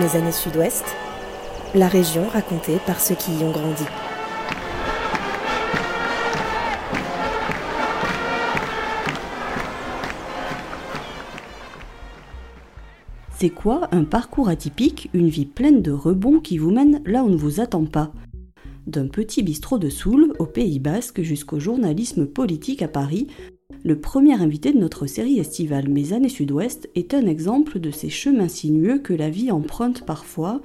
Mes années sud-ouest, la région racontée par ceux qui y ont grandi. C'est quoi un parcours atypique, une vie pleine de rebonds qui vous mène là où on ne vous attend pas? D'un petit bistrot de Soule, au Pays Basque, jusqu'au journalisme politique à Paris, le premier invité de notre série estivale Mes années sud-ouest est un exemple de ces chemins sinueux que la vie emprunte parfois.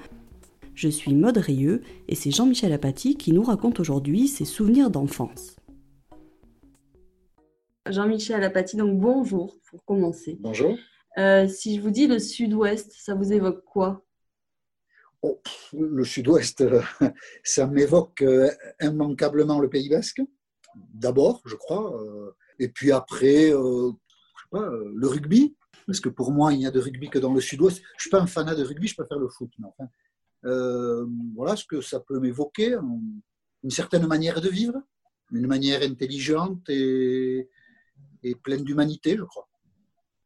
Je suis Maud Rieux et c'est Jean-Michel Apathy qui nous raconte aujourd'hui ses souvenirs d'enfance. Jean-Michel Apathy, donc bonjour pour commencer. Bonjour. Euh, si je vous dis le sud-ouest, ça vous évoque quoi? Oh, Le sud-ouest, euh, ça m'évoque euh, immanquablement le Pays Basque, d'abord, je crois. Et puis après, je sais pas, le rugby, parce que pour moi, il n'y a de rugby que dans le sud-ouest. Je ne suis pas un fanat de rugby, je préfère le foot. Mais enfin, voilà ce que ça peut m'évoquer, une certaine manière de vivre, une manière intelligente et, et pleine d'humanité, je crois.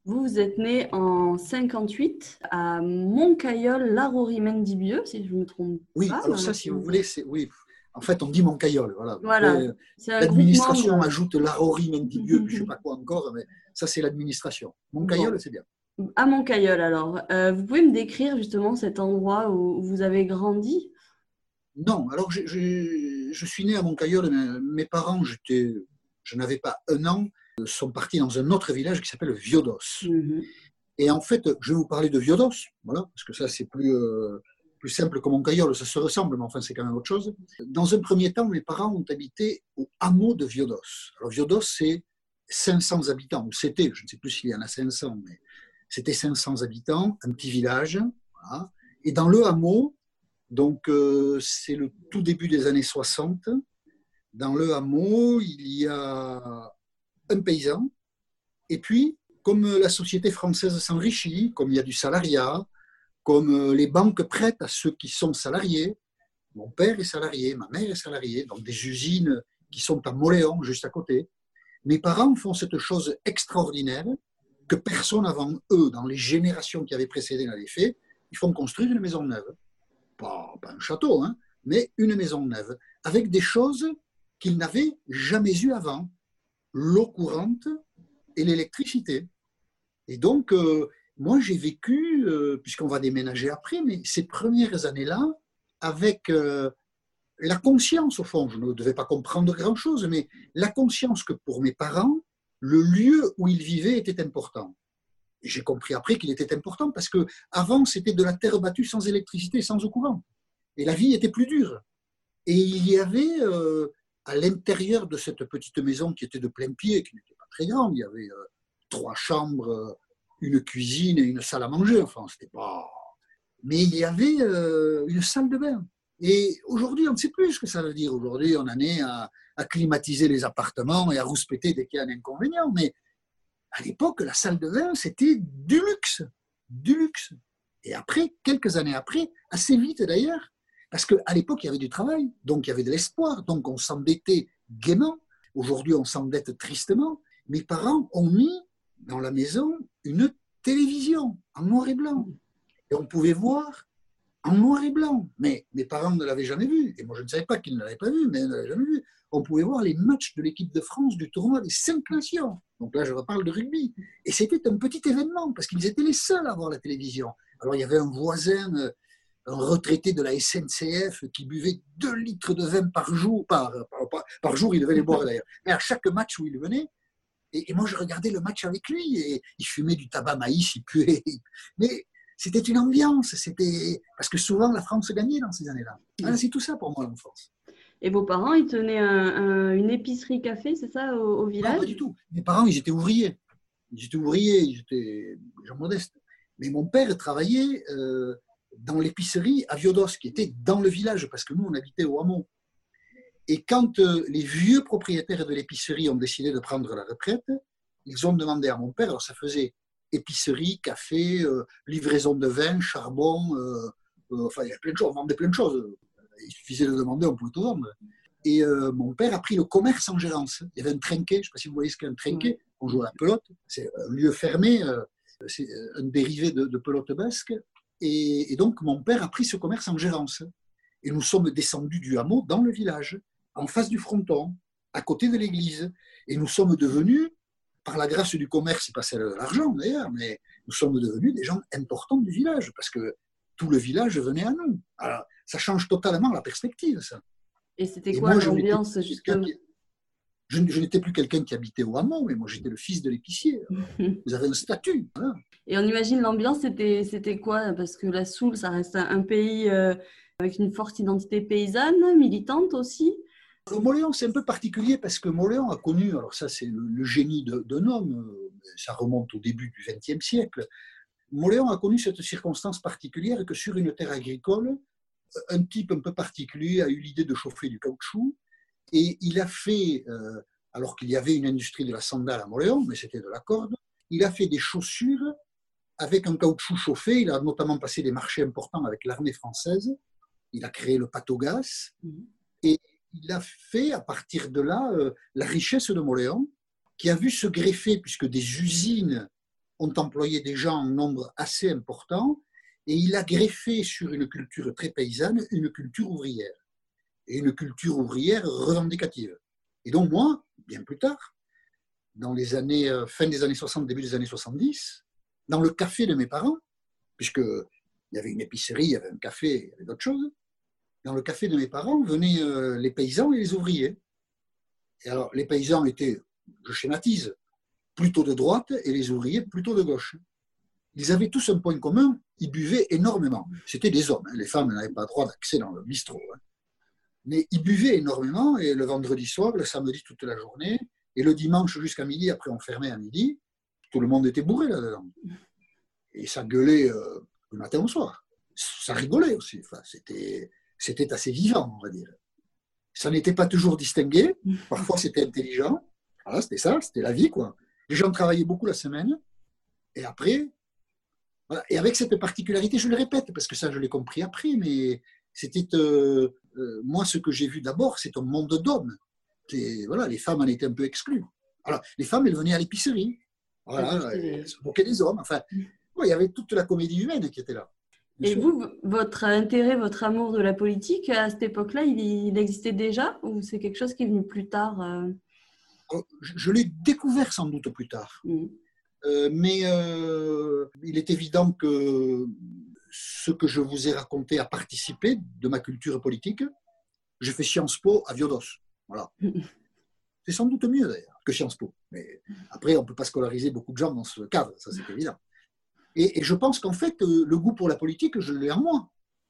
Vous, êtes né en 58 à Montcaillol, Larori Mendibieux, si je me trompe oui, pas. Oui, alors ça, si vous voulez, c'est oui. En fait, on dit Montcaillol, voilà. voilà. L'administration ajoute Larori Mendibieux, puis je sais pas quoi encore, mais ça, c'est l'administration. Montcaillol, c'est bien. À Montcaillol, alors, euh, vous pouvez me décrire justement cet endroit où vous avez grandi? Non, alors je, je, suis né à Montcaillol, mes parents, je n'avais pas un an, sont partis dans un autre village qui s'appelle Viodos. Mhm. Et en fait, je vais vous parler de Viodos, voilà, parce que ça c'est plus, euh, plus simple que Montcaillol, ça se ressemble, mais enfin c'est quand même autre chose. Dans un premier temps, mes parents ont habité au hameau de Viodos. Alors Viodos, c'est 500 habitants, ou c'était, je ne sais plus s'il y en a 500, mais c'était 500 habitants, un petit village. Et dans le hameau, donc euh, c'est le tout début des années 60, dans le hameau, il y a un paysan. Et puis, comme la société française s'enrichit, comme il y a du salariat, comme les banques prêtent à ceux qui sont salariés, mon père est salarié, ma mère est salariée, donc des usines qui sont à Moléon, juste à côté. Mes parents font cette chose extraordinaire que personne avant eux, dans les générations qui avaient précédé, n'avait fait. Ils font construire une maison neuve. Pas, pas un château, hein, mais une maison neuve, avec des choses qu'ils n'avaient jamais eues avant l'eau courante et l'électricité. Et donc, euh, moi, j'ai vécu, euh, puisqu'on va déménager après, mais ces premières années-là, avec euh, la conscience, au fond, je ne devais pas comprendre grand-chose, mais la conscience que pour mes parents, le lieu où ils vivaient était important. J'ai compris après qu'il était important parce que avant c'était de la terre battue sans électricité, sans eau courante. Et la vie était plus dure. Et il y avait à l'intérieur de cette petite maison qui était de plein pied, qui n'était pas très grande, il y avait euh, trois chambres, euh, une cuisine et une salle à manger. Enfin, c'était pas. Mais il y avait euh, une salle de bain. Et aujourd'hui, on ne sait plus ce que ça veut dire. Aujourd'hui, on en est à, à climatiser les appartements et à rouspéter dès qu'il y a un inconvénient. Mais à l'époque, la salle de bain, c'était du luxe. Du luxe. Et après, quelques années après, assez vite d'ailleurs, parce qu'à l'époque, il y avait du travail, donc il y avait de l'espoir, donc on s'endettait gaiement. Aujourd'hui, on s'endette tristement. Mes parents ont mis dans la maison une télévision en noir et blanc. Et on pouvait voir en noir et blanc. Mais mes parents ne l'avaient jamais vu. Et moi, je ne savais pas qu'ils ne l'avaient pas vu, mais ils ne l'avaient jamais vu. On pouvait voir les matchs de l'équipe de France du tournoi des cinq nations. Donc là, je reparle de rugby. Et c'était un petit événement, parce qu'ils étaient les seuls à voir la télévision. Alors, il y avait un voisin un retraité de la SNCF qui buvait 2 litres de vin par jour, par, par, jour, il devait les boire d'ailleurs, mais à chaque match où il venait, et, moi je regardais le match avec lui, et il fumait du tabac maïs, il puait, mais c'était une ambiance, c'était parce que souvent la France gagnait dans ces années-là. c'est tout ça pour moi l'enfance. Et vos parents, ils tenaient une épicerie café, c'est ça, au, village Non, pas du tout. Mes parents, ils étaient ouvriers. Ils étaient ouvriers, ils étaient gens modestes. Mais mon père travaillait euh, dans l'épicerie à Viodos, qui était dans le village, parce que nous, on habitait au hameau. Et quand euh, les vieux propriétaires de l'épicerie ont décidé de prendre la retraite, ils ont demandé à mon père, alors ça faisait épicerie, café, euh, livraison de vin, charbon, euh, enfin, il y a plein de choses, on vendait plein de choses. Il suffisait de demander, on pouvait tout vendre. Et mon père a pris le commerce en gérance. Il y avait un trinquet, je ne sais pas si vous voyez ce qu'est un trinquet, on joue à la pelote, c'est un lieu fermé, c'est un dérivé de, de pelote basque, Et, donc, mon père a pris ce commerce en gérance. Et nous sommes descendus du hameau dans le village, en face du fronton, à côté de l'église. Et nous sommes devenus, par la grâce du commerce, c'est pas celle de l'argent d'ailleurs, mais nous sommes devenus des gens importants du village, parce que tout le village venait à nous. Alors, ça change totalement la perspective, ça. Et c'était quoi l'ambiance justement je, n'étais plus quelqu'un qui habitait au hameau, mais moi j'étais le fils de l'épicier. Vous avez un statut. Et on imagine l'ambiance, c'était, c'était quoi? Parce que la Soule, ça reste un, pays euh, avec une forte identité paysanne, militante aussi? Moléon, c'est un peu particulier parce que Moléon a connu, alors ça c'est le, génie d'un homme, ça remonte au début du XXe siècle. Moléon a connu cette circonstance particulière que sur une terre agricole, un type un peu particulier a eu l'idée de chauffer du caoutchouc et il a fait, euh, alors qu'il y avait une industrie de la sandale à Moléon, mais c'était de la corde, il a fait des chaussures avec un caoutchouc chauffé. Il a notamment passé des marchés importants avec l'armée française. Il a créé le patogas. Mhm. Et il a fait, à partir de là, euh, la richesse de Moléon, qui a vu se greffer, puisque des usines ont employé des gens en nombre assez important, et il a greffé sur une culture très paysanne une culture ouvrière et une culture ouvrière revendicative. Et donc moi, bien plus tard, dans les années, euh, fin des années 60, début des années 70, dans le café de mes parents, puisqu'il y avait une épicerie, il y avait un café, il y avait d'autres choses, dans le café de mes parents venaient euh, les paysans et les ouvriers. Et alors, les paysans étaient, je schématise, plutôt de droite et les ouvriers plutôt de gauche. Ils avaient tous un point commun, ils buvaient énormément. C'était des hommes, hein. les femmes n'avaient pas droit d'accès dans le bistrot. Hein. Mais ils buvaient énormément, et le vendredi soir, le samedi toute la journée, et le dimanche jusqu'à midi, après on fermait à midi, tout le monde était bourré là-dedans. Et ça gueulait euh, le matin au soir. Ça rigolait aussi. C'était, c'était assez vivant, on va dire. Ça n'était pas toujours distingué. Parfois, c'était intelligent. Voilà, c'était ça, c'était la vie, quoi. Les gens travaillaient beaucoup la semaine. Et après, voilà. Et avec cette particularité, je le répète, parce que ça, je l'ai compris après, mais c'était euh, euh, moi ce que j'ai vu d'abord, c'est un monde d'hommes. Voilà, les femmes en étaient un peu exclues. Alors, les femmes, elles venaient à l'épicerie. Voilà, elles se moquaient des hommes. Enfin, il y avait toute la comédie humaine qui était là. Et vous, votre intérêt, votre amour de la politique, à cette époque-là, il, existait déjà ou c'est quelque chose qui est venu plus tard euh? oh, Je, l'ai découvert sans doute plus tard. Mmh. mais il est évident que ce que je vous ai raconté a participé de ma culture politique. J'ai fait Sciences Po à Viodos. Voilà. C'est sans doute mieux d'ailleurs que Sciences Po. Mais après, on ne peut pas scolariser beaucoup de gens dans ce cadre, ça c'est évident. Et, je pense qu'en fait, euh, le goût pour la politique, je l'ai en moi.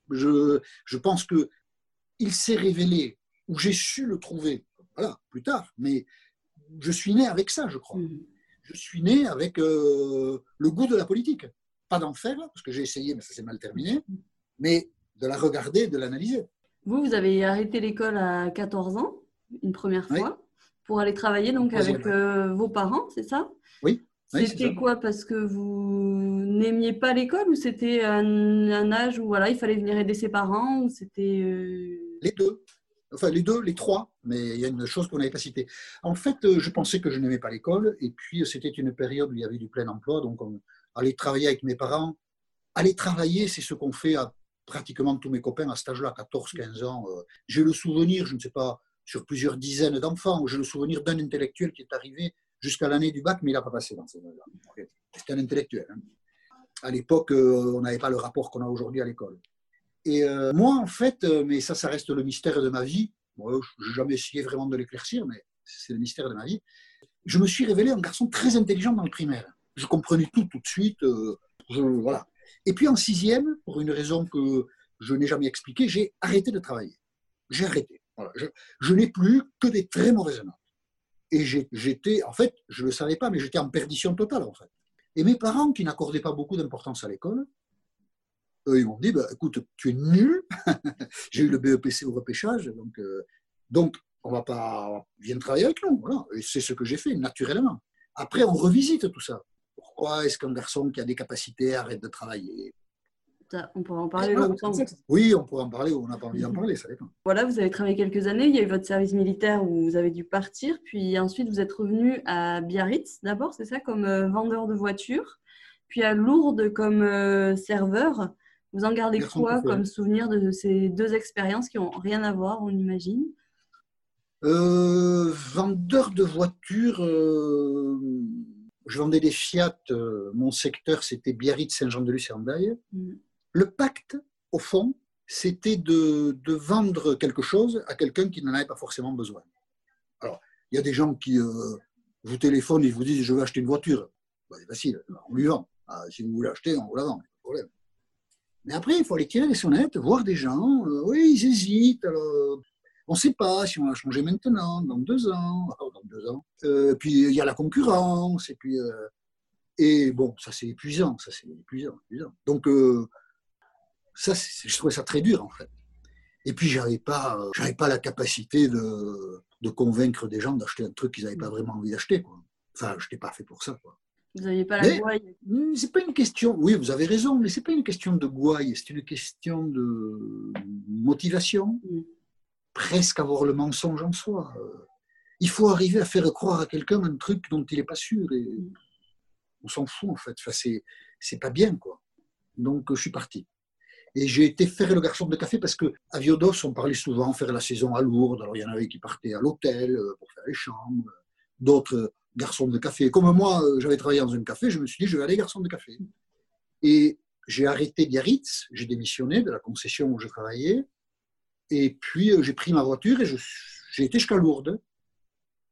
Je, je pense qu'il s'est révélé, ou j'ai su le trouver, voilà, plus tard. Mais je suis né avec ça, je crois. Mmh. Je suis né avec euh, le goût de la politique d'en faire, parce que j'ai essayé, mais ça s'est mal terminé, mais de la regarder, de l'analyser. Vous, vous avez arrêté l'école à 14 ans, une première fois, pour aller travailler donc avec euh, vos parents, c'est ça? Oui. C'était quoi Parce que vous n'aimiez pas l'école ou c'était un, âge où voilà, il fallait venir aider ses parents ou c'était euh, Les deux. Enfin, les deux, les trois, mais il y a une chose qu'on n'avait pas citée. En fait, euh, je pensais que je n'aimais pas l'école, et puis c'était une période où il y avait du plein emploi, donc on, aller travailler avec mes parents. Aller travailler, c'est ce qu'ont fait à pratiquement tous mes copains à cet âge-là, 14-15 ans. Euh. J'ai le souvenir, je ne sais pas, sur plusieurs dizaines d'enfants, j'ai le souvenir d'un intellectuel qui est arrivé jusqu'à l'année du bac, mais il n'a pas passé dans ces années-là. C'était un intellectuel. Hein. À l'époque, euh, on n'avait pas le rapport qu'on a aujourd'hui à l'école. Et euh, moi, en fait, mais ça, ça reste le mystère de ma vie. je n'ai jamais essayé vraiment de l'éclaircir, mais c'est le mystère de ma vie. Je me suis révélé un garçon très intelligent dans le primaire je comprenais tout tout de suite. Euh, voilà. Et puis en sixième, pour une raison que je n'ai jamais expliquée, j'ai arrêté de travailler. J'ai arrêté. Je, n'ai plus que des très mauvaises notes. Et j'étais, en fait, je ne le savais pas, mais j'étais en perdition totale, en fait. Et mes parents, qui n'accordaient pas beaucoup d'importance à l'école, eux, ils m'ont dit, bah, écoute, tu es nul. j'ai eu le BEPC au repêchage, donc, euh, donc on va pas, viens travailler avec nous. Voilà. Et c'est ce que j'ai fait, naturellement. Après, on revisite tout ça pourquoi est-ce qu'un garçon qui a des capacités arrête de travailler? On pourrait en parler longtemps. Oui, on pourrait en parler ou on n'a pas envie d'en parler, ça dépend. Voilà, vous avez travaillé quelques années, il y a eu votre service militaire où vous avez dû partir, puis ensuite vous êtes revenu à Biarritz d'abord, c'est ça, comme euh, vendeur de voitures, puis à Lourdes comme euh, serveur. Vous en gardez quoi comme souvenir de ces deux expériences qui n'ont rien à voir, on imagine? Euh, Vendeur de voitures, euh, je vendais des Fiat. Euh, mon secteur, c'était Biarritz, Saint-Jean-de-Luz et mm. Le pacte, au fond, c'était de, vendre quelque chose à quelqu'un qui n'en avait pas forcément besoin. Alors, il y a des gens qui vous téléphonent et vous disent Je veux acheter une voiture. Ben, c'est facile, on lui vend. Ah, si vous voulez acheter, on vous la vend, problème. Mais après, il faut aller tirer les sonnettes, voir des gens. Euh, oui, ils hésitent. on ne sait pas si on va changer maintenant, dans deux ans. dans deux ans. Euh, puis il y a la concurrence. Et puis. Euh, et bon, ça c'est épuisant, ça c'est épuisant, épuisant. Donc, ça, je trouvais ça très dur en fait. Et puis, j'avais pas, j'avais pas la capacité de, de convaincre des gens d'acheter un truc qu'ils n'avaient pas vraiment envie d'acheter. Quoi. Enfin, je n'étais pas fait pour ça. Quoi. Vous n'aviez pas la gouaille hmm, C'est pas une question, oui, vous avez raison, mais c'est pas une question de gouaille, c'est une question de motivation, mm. presque avoir le mensonge en soi. Il faut arriver à faire croire à quelqu'un un truc dont il n'est pas sûr et mm. on s'en fout en fait. Enfin, c'est, c'est pas bien quoi. Donc je suis parti. Et j'ai été faire le garçon de café parce qu'à Viodos, on parlait souvent faire la saison à Lourdes. Alors il y en avait qui partaient à l'hôtel euh, pour faire les chambres, d'autres garçon de café. Comme moi, euh, j'avais travaillé dans un café, je me suis dit, je vais aller garçon de café. Et j'ai arrêté Biarritz, j'ai démissionné de la concession où je travaillais, et puis euh, j'ai pris ma voiture et j'ai été jusqu'à Lourdes.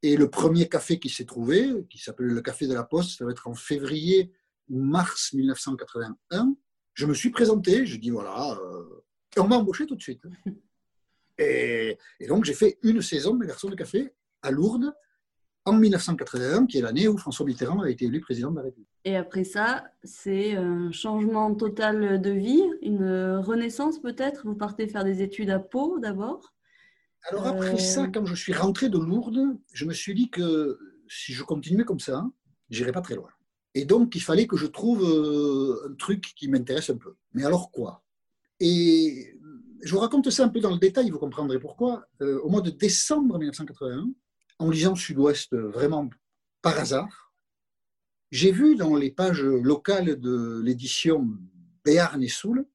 Et le premier café qui s'est trouvé, qui s'appelait le Café de la Poste, ça va être en février ou mars 1981, je me suis présenté, je dis voilà, euh, et on m'a embauché tout de suite. Et, et donc j'ai fait une saison de garçon de café à Lourdes, en 1981, qui est l'année où François Mitterrand a été élu président de la République. Et après ça, c'est un changement total de vie, une renaissance peut-être? Vous partez faire des études à Pau d'abord? Alors après ça, euh, quand je suis rentré de Lourdes, je me suis dit que si je continuais comme ça, j'irais pas très loin. Et donc, il fallait que je trouve euh, un truc qui m'intéresse un peu. Mais alors quoi? Et je vous raconte ça un peu dans le détail, vous comprendrez pourquoi. Euh, au mois de décembre 1981, en lisant Sud-Ouest vraiment par hasard, j'ai vu dans les pages locales de l'édition Béarn et Soul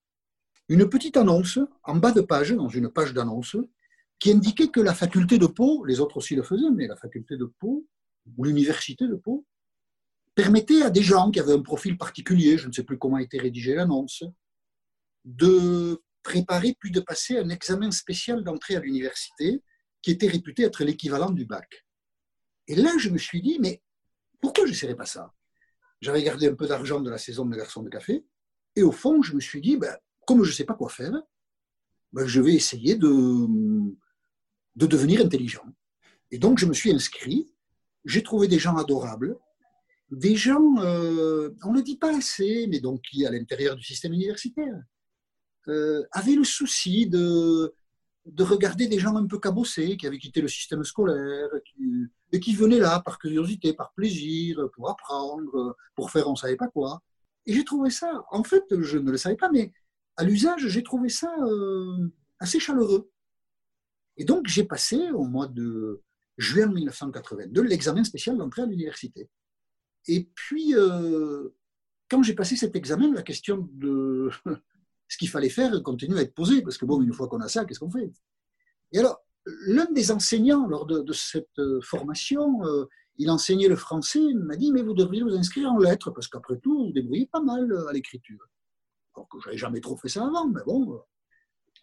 une petite annonce en bas de page, dans une page d'annonce, qui indiquait que la faculté de Pau, les autres aussi le faisaient, mais la faculté de Pau, ou l'université de Pau, permettait à des gens qui avaient un profil particulier, je ne sais plus comment a été rédigée l'annonce, de préparer puis de passer un examen spécial d'entrée à l'université qui était réputé être l'équivalent du bac. Et là, je me suis dit, mais pourquoi je n'essaierais pas ça? J'avais gardé un peu d'argent de la saison de garçon de café, et au fond, je me suis dit, ben, comme je ne sais pas quoi faire, ben, je vais essayer de, de devenir intelligent. Et donc, je me suis inscrit, j'ai trouvé des gens adorables, des gens, euh, on ne le dit pas assez, mais donc qui, à l'intérieur du système universitaire, euh, avaient le souci de, de regarder des gens un peu cabossés, qui avaient quitté le système scolaire, et qui venaient là par curiosité, par plaisir, pour apprendre, pour faire on ne savait pas quoi. Et j'ai trouvé ça, en fait, je ne le savais pas, mais à l'usage, j'ai trouvé ça euh, assez chaleureux. Et donc, j'ai passé au mois de juin 1982 l'examen spécial d'entrée à l'université. Et puis, euh, quand j'ai passé cet examen, la question de ce qu'il fallait faire continue à être posé, parce que bon, une fois qu'on a ça, qu'est-ce qu'on fait? Et alors, l'un des enseignants lors de, cette formation, euh, il enseignait le français, il m'a dit, mais vous devriez vous inscrire en lettres, parce qu'après tout, vous débrouillez pas mal euh, à l'écriture. Alors que je n'avais jamais trop fait ça avant, mais bon.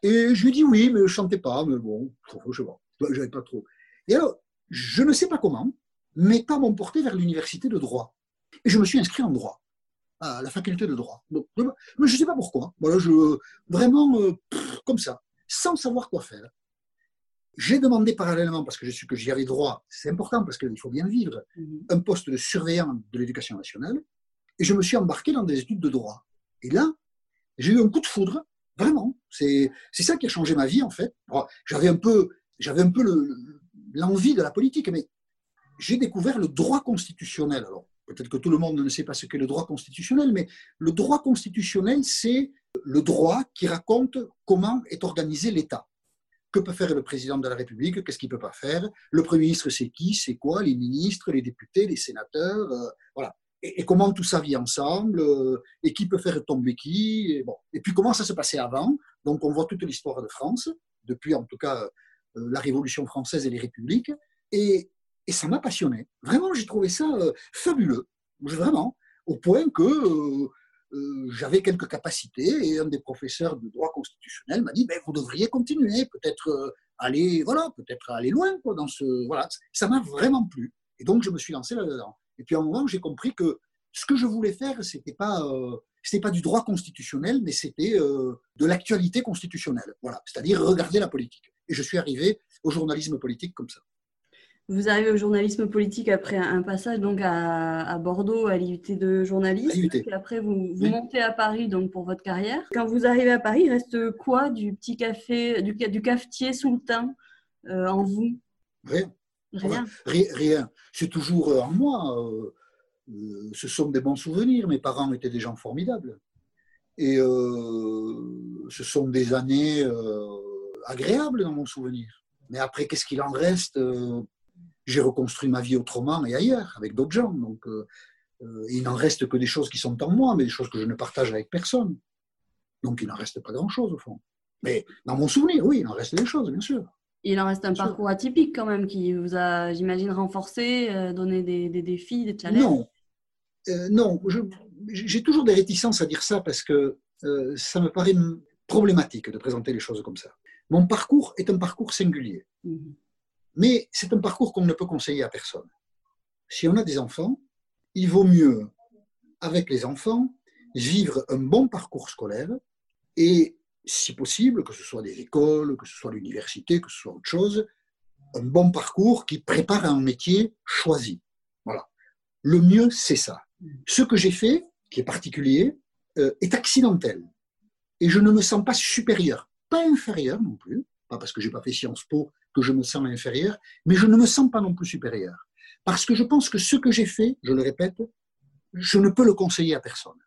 Et je lui ai dit oui, mais je ne chantais pas, mais bon, je sais pas, j'avais pas trop. Et alors, je ne sais pas comment, mais pas m'emporter vers l'université de droit. Et je me suis inscrit en droit à la faculté de droit. mais je ne sais pas pourquoi. Voilà, je, vraiment euh, comme ça, sans savoir quoi faire. J'ai demandé parallèlement, parce que je suis que j'y avais droit, c'est important parce qu'il faut bien vivre, mhm. un poste de surveillant de l'éducation nationale, et je me suis embarqué dans des études de droit. Et là, j'ai eu un coup de foudre, vraiment. C'est ça qui a changé ma vie, en fait. J'avais un peu, un peu l'envie de la politique, mais j'ai découvert le droit constitutionnel. Alors, peut-être que tout le monde ne sait pas ce qu'est le droit constitutionnel, mais le droit constitutionnel, c'est le droit qui raconte comment est organisé l'État. Que peut faire le président de la République? Qu'est-ce qu'il ne peut pas faire? Le Premier ministre, c'est qui? C'est quoi? Les ministres, les députés, les sénateurs euh, Voilà. et, comment tout ça vit ensemble, euh, et qui peut faire tomber qui, et, puis comment ça se passait avant? Donc on voit toute l'histoire de France, depuis en tout cas euh, la Révolution française et les républiques, et, et ça m'a passionné. Vraiment, j'ai trouvé ça euh, fabuleux, vraiment, au point que j'avais quelques capacités, et un des professeurs de droit constitutionnel m'a dit, ben, vous devriez continuer, peut-être aller, voilà, peut-être aller loin quoi, dans ce, voilà. Ça m'a vraiment plu, et donc je me suis lancé là-dedans. Et puis à un moment, j'ai compris que ce que je voulais faire, c'était pas euh, pas du droit constitutionnel, mais c'était euh, de l'actualité constitutionnelle. Voilà, c'est-à-dire regarder la politique. Et je suis arrivé au journalisme politique comme ça. Vous arrivez au journalisme politique après un passage donc à, Bordeaux à l'IUT de journalisme. Et après, vous, vous montez à Paris donc pour votre carrière. Quand vous arrivez à Paris, il reste quoi du petit café, du, du cafetier sous le teint euh, en vous? Rien. Rien. Rien. C'est toujours euh, en moi. Euh, euh, ce sont des bons souvenirs. Mes parents étaient des gens formidables. Et ce sont des années agréables dans mon souvenir. Mais après, qu'est-ce qu'il en reste J'ai reconstruit ma vie autrement et ailleurs, avec d'autres gens. Donc, il n'en reste que des choses qui sont en moi, mais des choses que je ne partage avec personne. Donc, il n'en reste pas grand-chose, au fond. Mais dans mon souvenir, oui, il en reste des choses, bien sûr. Il en reste un parcours atypique quand même qui vous a, j'imagine, renforcé, euh, donné des, défis, des challenges. Non, euh, non. j'ai toujours des réticences à dire ça parce que euh, ça me paraît problématique de présenter les choses comme ça. Mon parcours est un parcours singulier, mhm. Mais c'est un parcours qu'on ne peut conseiller à personne. Si on a des enfants, il vaut mieux, avec les enfants, vivre un bon parcours scolaire et si possible, que ce soit des écoles, que ce soit l'université, que ce soit autre chose, un bon parcours qui prépare un métier choisi. Voilà. Le mieux, c'est ça. Ce que j'ai fait, qui est particulier, euh, est accidentel. Et je ne me sens pas supérieur, pas inférieur non plus, parce que j'ai pas fait Sciences Po que je me sens inférieur, mais je ne me sens pas non plus supérieur. Parce que je pense que ce que j'ai fait, je le répète, je ne peux le conseiller à personne.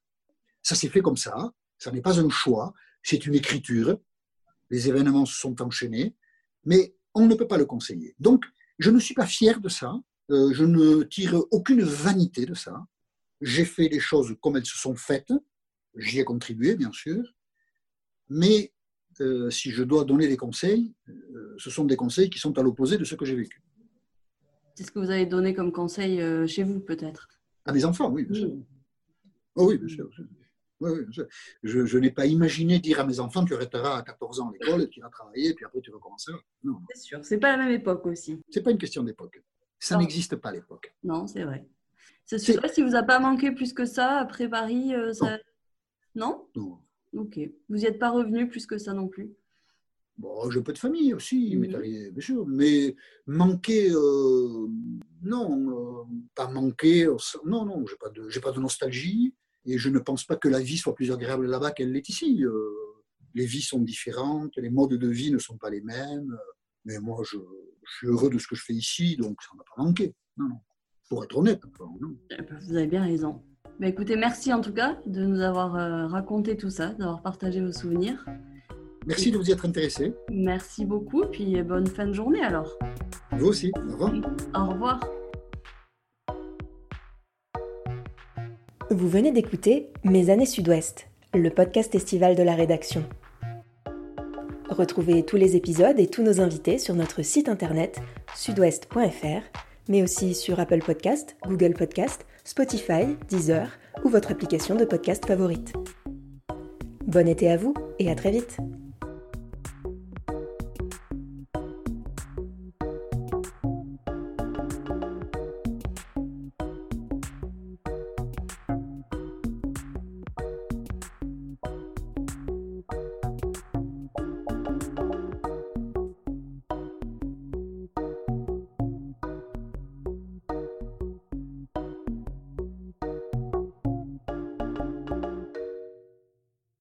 Ça s'est fait comme ça, ça n'est pas un choix, c'est une écriture, les événements se sont enchaînés, mais on ne peut pas le conseiller. Donc, je ne suis pas fier de ça, euh, je ne tire aucune vanité de ça. J'ai fait les choses comme elles se sont faites, j'y ai contribué, bien sûr, mais euh, si je dois donner des conseils, euh, ce sont des conseils qui sont à l'opposé de ce que j'ai vécu. C'est ce que vous avez donné comme conseil chez vous, peut-être À mes enfants, oui, bien sûr. Oh, oui, bien sûr. Je, n'ai pas imaginé dire à mes enfants tu arrêteras à 14 ans l'école, tu iras travailler, puis après tu recommenceras. Non. C'est sûr, c'est pas la même époque aussi. C'est pas une question d'époque. Ça n'existe pas l'époque. Non, c'est vrai. C'est sûr, si vous a pas manqué plus que ça après Paris, euh, ça... non? Non. Ok. Vous n'y êtes pas revenu plus que ça non plus? Bon, j'ai peu de famille aussi, mhm. bien sûr, mais manquer, euh, non, euh, pas manquer, non, non, j'ai pas de, pas de nostalgie. Et je ne pense pas que la vie soit plus agréable là-bas qu'elle l'est ici. Euh, les vies sont différentes, les modes de vie ne sont pas les mêmes. Mais moi, je, suis heureux de ce que je fais ici, donc ça ne m'a pas manqué. Non, non. Pour être honnête. Eh ben, vous avez bien raison. Bah, écoutez, merci en tout cas de nous avoir euh, raconté tout ça, d'avoir partagé vos souvenirs. Merci de vous y être intéressé. Merci beaucoup, puis bonne fin de journée alors. Vous aussi. Au revoir. Au revoir. Vous venez d'écouter Mes années Sud-Ouest, le podcast estival de la rédaction. Retrouvez tous les épisodes et tous nos invités sur notre site internet sudouest.fr, mais aussi sur Apple Podcast, Google Podcast, Spotify, Deezer ou votre application de podcast favorite. Bon été à vous et à très vite